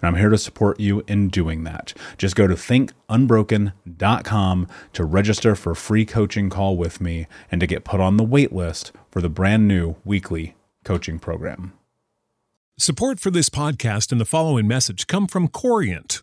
and I'm here to support you in doing that. Just go to thinkunbroken.com to register for a free coaching call with me and to get put on the wait list for the brand new weekly coaching program. Support for this podcast and the following message come from Corient.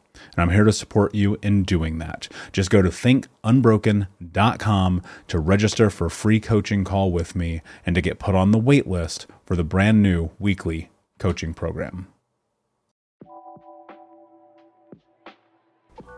and I'm here to support you in doing that. Just go to thinkunbroken.com to register for a free coaching call with me and to get put on the wait list for the brand new weekly coaching program.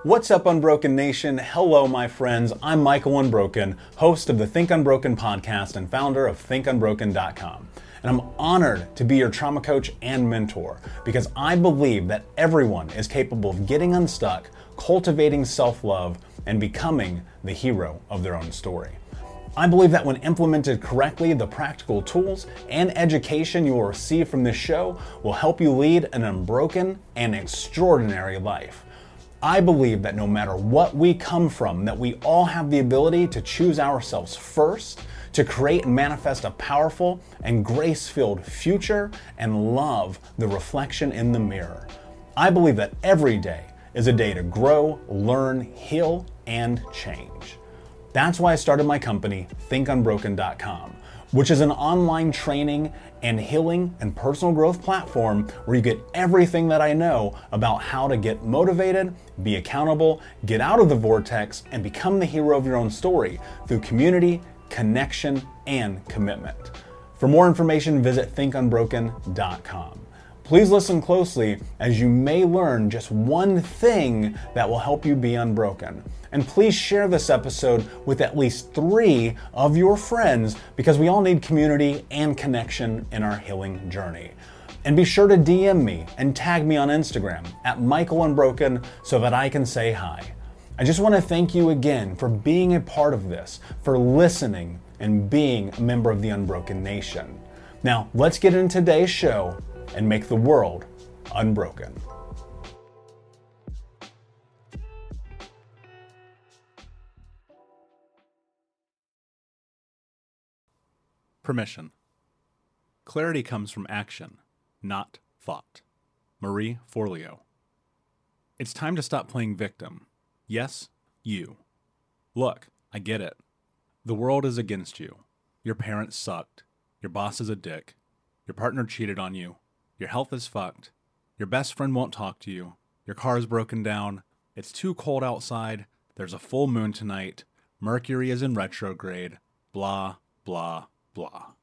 What's up, Unbroken Nation? Hello, my friends. I'm Michael Unbroken, host of the Think Unbroken podcast and founder of thinkunbroken.com and I'm honored to be your trauma coach and mentor because I believe that everyone is capable of getting unstuck, cultivating self love, and becoming the hero of their own story. I believe that when implemented correctly, the practical tools and education you will receive from this show will help you lead an unbroken and extraordinary life. I believe that no matter what we come from, that we all have the ability to choose ourselves first to create and manifest a powerful and grace filled future and love the reflection in the mirror. I believe that every day is a day to grow, learn, heal, and change. That's why I started my company, thinkunbroken.com, which is an online training and healing and personal growth platform where you get everything that I know about how to get motivated, be accountable, get out of the vortex, and become the hero of your own story through community, connection, and commitment. For more information, visit thinkunbroken.com. Please listen closely as you may learn just one thing that will help you be unbroken. And please share this episode with at least three of your friends because we all need community and connection in our healing journey. And be sure to DM me and tag me on Instagram at Michael Unbroken so that I can say hi. I just want to thank you again for being a part of this, for listening, and being a member of the Unbroken Nation. Now, let's get into today's show and make the world unbroken. Permission. Clarity comes from action, not thought. Marie Forleo. It's time to stop playing victim. Yes, you. Look, I get it. The world is against you. Your parents sucked. Your boss is a dick. Your partner cheated on you. Your health is fucked. Your best friend won't talk to you. Your car is broken down. It's too cold outside. There's a full moon tonight. Mercury is in retrograde. Blah, blah, blah.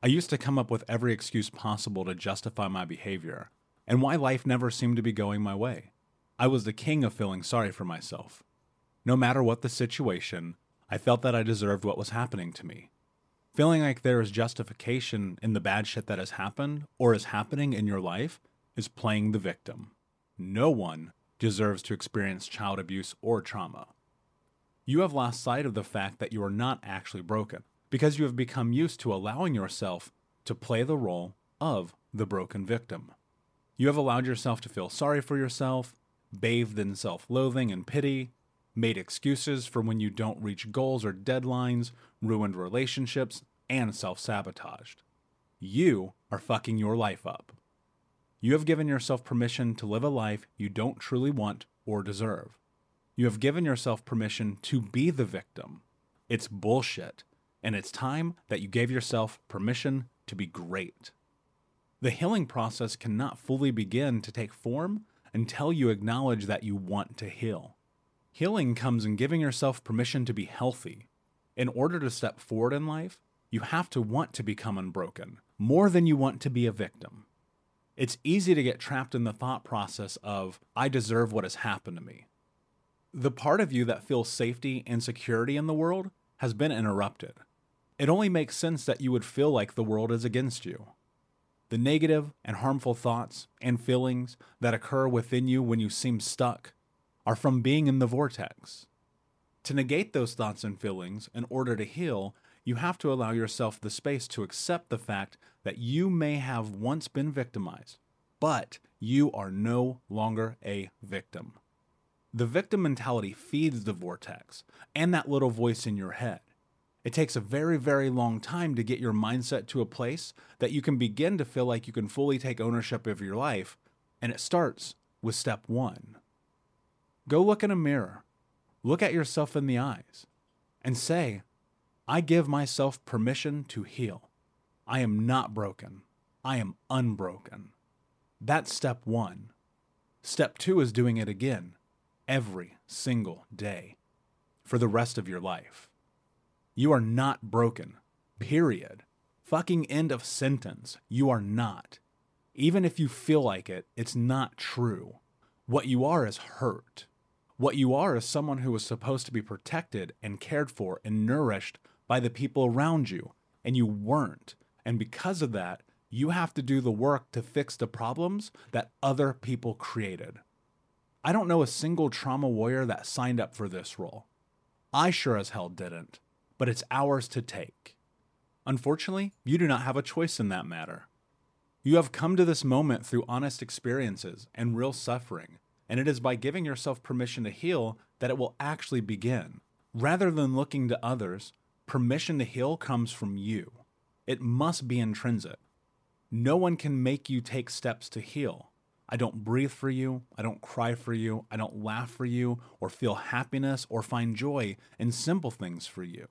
I used to come up with every excuse possible to justify my behavior and why life never seemed to be going my way. I was the king of feeling sorry for myself. No matter what the situation, I felt that I deserved what was happening to me. Feeling like there is justification in the bad shit that has happened or is happening in your life is playing the victim. No one deserves to experience child abuse or trauma. You have lost sight of the fact that you are not actually broken because you have become used to allowing yourself to play the role of the broken victim. You have allowed yourself to feel sorry for yourself, bathed in self loathing and pity, made excuses for when you don't reach goals or deadlines, ruined relationships, and self sabotaged. You are fucking your life up. You have given yourself permission to live a life you don't truly want or deserve. You have given yourself permission to be the victim. It's bullshit, and it's time that you gave yourself permission to be great. The healing process cannot fully begin to take form until you acknowledge that you want to heal. Healing comes in giving yourself permission to be healthy. In order to step forward in life, you have to want to become unbroken more than you want to be a victim. It's easy to get trapped in the thought process of, I deserve what has happened to me. The part of you that feels safety and security in the world has been interrupted. It only makes sense that you would feel like the world is against you. The negative and harmful thoughts and feelings that occur within you when you seem stuck are from being in the vortex. To negate those thoughts and feelings in order to heal, you have to allow yourself the space to accept the fact that you may have once been victimized, but you are no longer a victim. The victim mentality feeds the vortex and that little voice in your head. It takes a very, very long time to get your mindset to a place that you can begin to feel like you can fully take ownership of your life, and it starts with step one. Go look in a mirror, look at yourself in the eyes, and say, I give myself permission to heal. I am not broken. I am unbroken. That's step one. Step two is doing it again every single day for the rest of your life. You are not broken. Period. Fucking end of sentence. You are not. Even if you feel like it, it's not true. What you are is hurt. What you are is someone who was supposed to be protected and cared for and nourished by the people around you, and you weren't. And because of that, you have to do the work to fix the problems that other people created. I don't know a single trauma warrior that signed up for this role. I sure as hell didn't, but it's ours to take. Unfortunately, you do not have a choice in that matter. You have come to this moment through honest experiences and real suffering, and it is by giving yourself permission to heal that it will actually begin. Rather than looking to others, permission to heal comes from you. It must be intrinsic. No one can make you take steps to heal. I don't breathe for you. I don't cry for you. I don't laugh for you or feel happiness or find joy in simple things for you.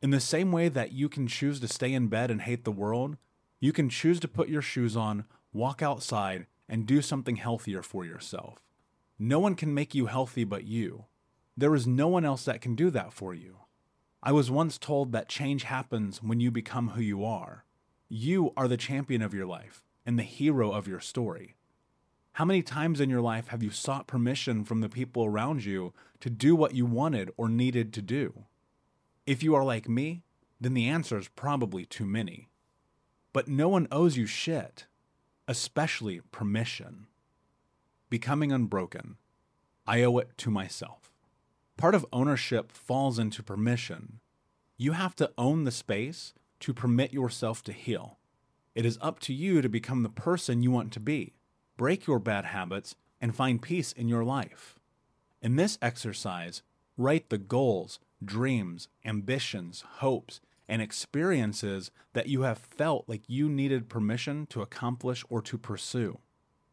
In the same way that you can choose to stay in bed and hate the world, you can choose to put your shoes on, walk outside, and do something healthier for yourself. No one can make you healthy but you. There is no one else that can do that for you. I was once told that change happens when you become who you are. You are the champion of your life and the hero of your story. How many times in your life have you sought permission from the people around you to do what you wanted or needed to do? If you are like me, then the answer is probably too many. But no one owes you shit, especially permission. Becoming unbroken, I owe it to myself. Part of ownership falls into permission. You have to own the space to permit yourself to heal. It is up to you to become the person you want to be, break your bad habits, and find peace in your life. In this exercise, write the goals, dreams, ambitions, hopes, and experiences that you have felt like you needed permission to accomplish or to pursue.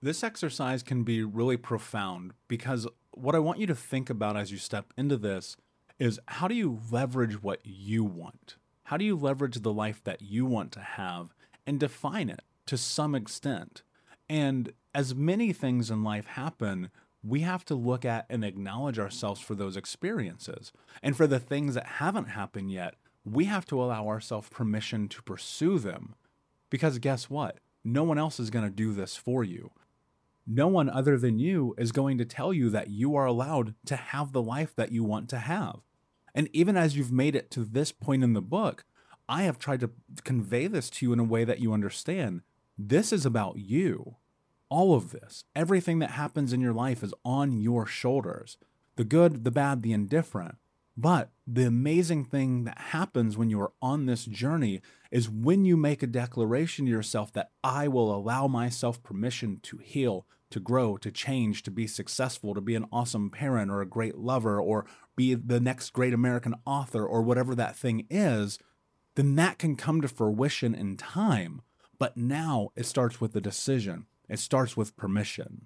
This exercise can be really profound because what I want you to think about as you step into this is how do you leverage what you want? How do you leverage the life that you want to have and define it to some extent? And as many things in life happen, we have to look at and acknowledge ourselves for those experiences. And for the things that haven't happened yet, we have to allow ourselves permission to pursue them. Because guess what? No one else is going to do this for you. No one other than you is going to tell you that you are allowed to have the life that you want to have. And even as you've made it to this point in the book, I have tried to convey this to you in a way that you understand. This is about you. All of this, everything that happens in your life is on your shoulders the good, the bad, the indifferent. But the amazing thing that happens when you are on this journey is when you make a declaration to yourself that I will allow myself permission to heal, to grow, to change, to be successful, to be an awesome parent or a great lover or be the next great American author or whatever that thing is, then that can come to fruition in time. But now it starts with a decision, it starts with permission.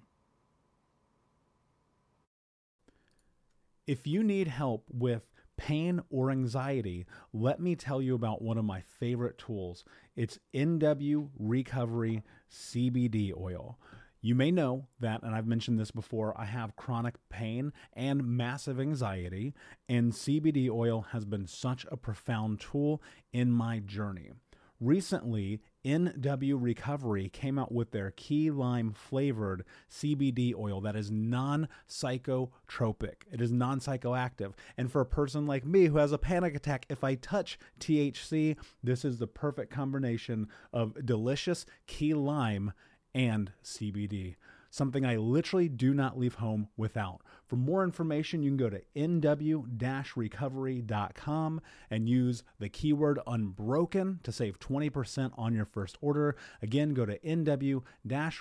If you need help with pain or anxiety, let me tell you about one of my favorite tools. It's NW Recovery CBD oil. You may know that, and I've mentioned this before, I have chronic pain and massive anxiety, and CBD oil has been such a profound tool in my journey. Recently, NW Recovery came out with their key lime flavored CBD oil that is non psychotropic. It is non psychoactive. And for a person like me who has a panic attack, if I touch THC, this is the perfect combination of delicious key lime and CBD something I literally do not leave home without. For more information, you can go to nw recovery.com and use the keyword unbroken to save 20% on your first order. Again, go to nw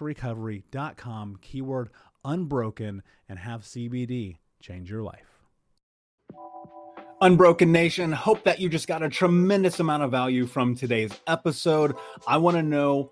recovery.com, keyword unbroken, and have CBD change your life. Unbroken Nation, hope that you just got a tremendous amount of value from today's episode. I want to know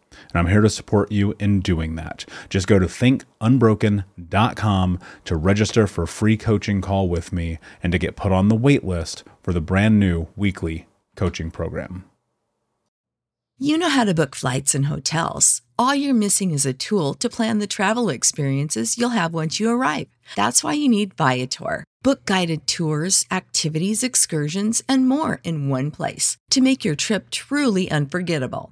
And I'm here to support you in doing that. Just go to thinkunbroken.com to register for a free coaching call with me and to get put on the wait list for the brand new weekly coaching program. You know how to book flights and hotels. All you're missing is a tool to plan the travel experiences you'll have once you arrive. That's why you need Viator. Book guided tours, activities, excursions, and more in one place to make your trip truly unforgettable.